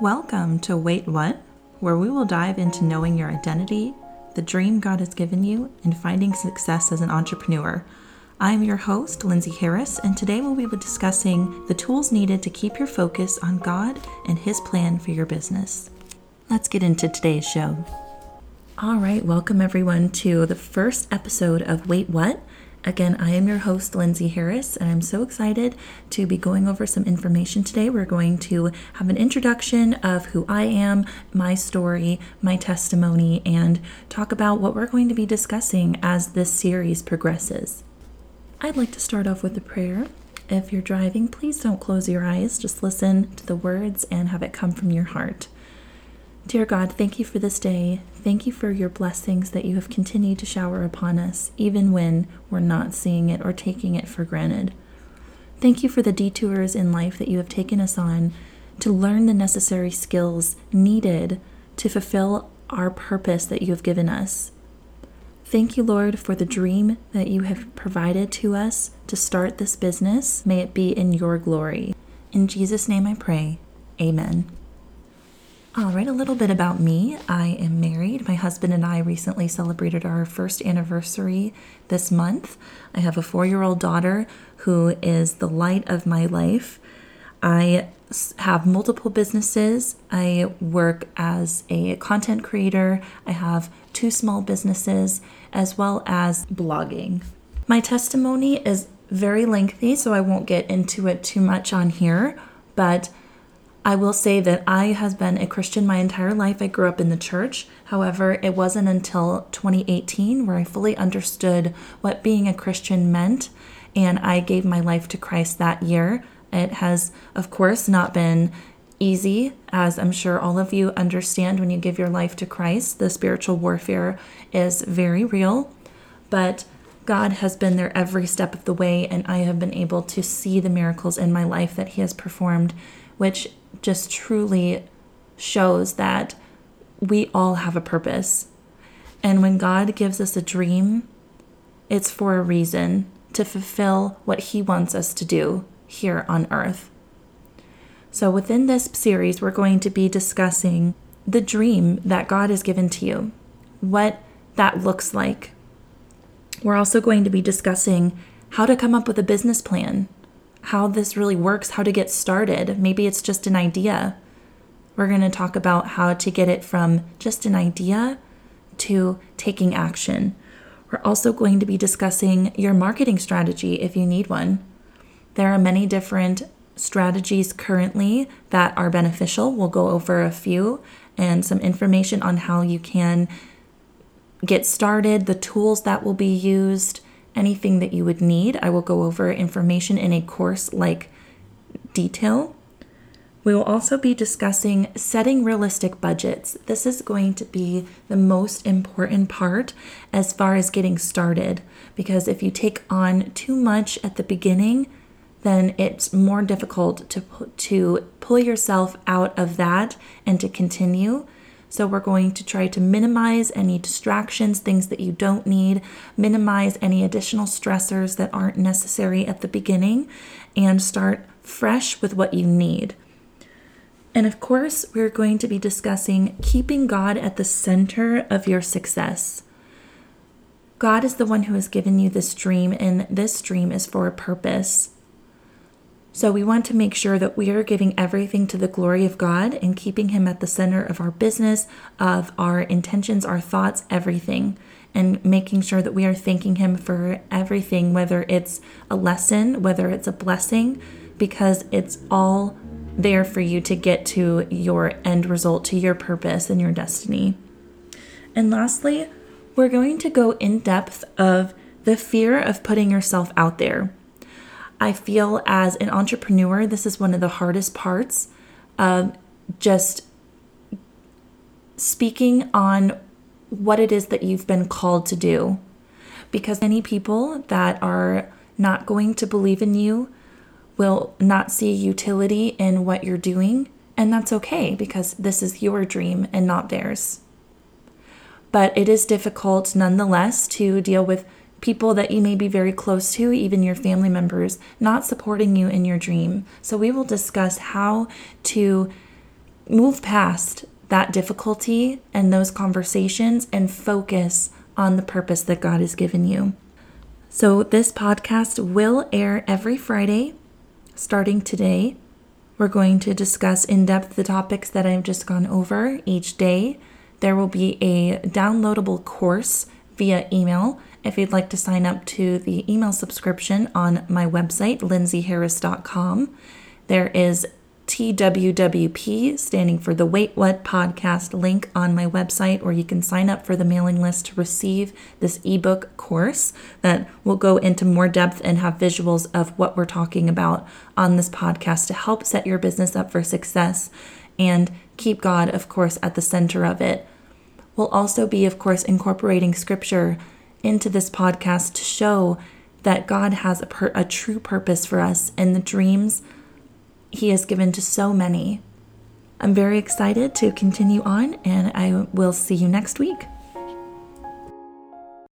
Welcome to Wait What, where we will dive into knowing your identity, the dream God has given you, and finding success as an entrepreneur. I'm your host, Lyndsi Harris, and today we'll be discussing the tools needed to keep your focus on God and His plan for your business. Let's get into today's show. All right, welcome everyone to the first episode of Wait What. Again, I am your host, Lyndsi Harris, and I'm so excited to be going over some information today. We're going to have an introduction of who I am, my story, my testimony, and talk about what we're going to be discussing as this series progresses. I'd like to start off with a prayer. If you're driving, please don't close your eyes, just listen to the words and have it come from your heart. Dear God, thank you for this day. Thank you for your blessings that you have continued to shower upon us, even when we're not seeing it or taking it for granted. Thank you for the detours in life that you have taken us on to learn the necessary skills needed to fulfill our purpose that you have given us. Thank you, Lord, for the dream that you have provided to us to start this business. May it be in your glory. In Jesus' name I pray. Amen. All right, a little bit about me. I am married. My husband and I recently celebrated our first anniversary this month. I have a four year old daughter who is the light of my life. I have multiple businesses. I work as a content creator. I have two small businesses as well as blogging. My testimony is very lengthy, so I won't get into it too much on here, but I will say that I have been a Christian my entire life. I grew up in the church. However, it wasn't until 2018 where I fully understood what being a Christian meant, and I gave my life to Christ that year. It has, of course, not been easy, as I'm sure all of you understand when you give your life to Christ. The spiritual warfare is very real, but God has been there every step of the way, and I have been able to see the miracles in my life that He has performed, which just truly shows that we all have a purpose. And when God gives us a dream, it's for a reason to fulfill what He wants us to do here on earth. So, within this series, we're going to be discussing the dream that God has given to you, what that looks like. We're also going to be discussing how to come up with a business plan how this really works, how to get started. Maybe it's just an idea. We're going to talk about how to get it from just an idea to taking action. We're also going to be discussing your marketing strategy if you need one. There are many different strategies currently that are beneficial. We'll go over a few and some information on how you can get started, the tools that will be used, anything that you would need. I will go over information in a course like detail. We will also be discussing setting realistic budgets. This is going to be the most important part as far as getting started because if you take on too much at the beginning, then it's more difficult to to pull yourself out of that and to continue. So we're going to try to minimize any distractions, things that you don't need, minimize any additional stressors that aren't necessary at the beginning, and start fresh with what you need. And of course, we're going to be discussing keeping God at the center of your success. God is the one who has given you this dream, and this dream is for a purpose. So we want to make sure that we are giving everything to the glory of God and keeping Him at the center of our business, of our intentions, our thoughts, everything, and making sure that we are thanking Him for everything, whether it's a lesson, whether it's a blessing, because it's all there for you to get to your end result, to your purpose and your destiny. And lastly, we're going to go in depth of the fear of putting yourself out there. I feel as an entrepreneur, this is one of the hardest parts of just speaking on what it is that you've been called to do. Because many people that are not going to believe in you will not see utility in what you're doing. And that's okay because this is your dream and not theirs. But it is difficult nonetheless to deal with people that you may be very close to, even your family members, not supporting you in your dream. So, we will discuss how to move past that difficulty and those conversations and focus on the purpose that God has given you. So, this podcast will air every Friday starting today. We're going to discuss in depth the topics that I've just gone over each day. There will be a downloadable course via email if you'd like to sign up to the email subscription on my website, lyndsiharris.com. There is TWWP, standing for the Wait What podcast link on my website, where you can sign up for the mailing list to receive this ebook course that will go into more depth and have visuals of what we're talking about on this podcast to help set your business up for success and keep God, of course, at the center of it. We'll also be, of course, incorporating scripture into this podcast to show that God has a, per- a true purpose for us in the dreams he has given to so many. I'm very excited to continue on, and I will see you next week.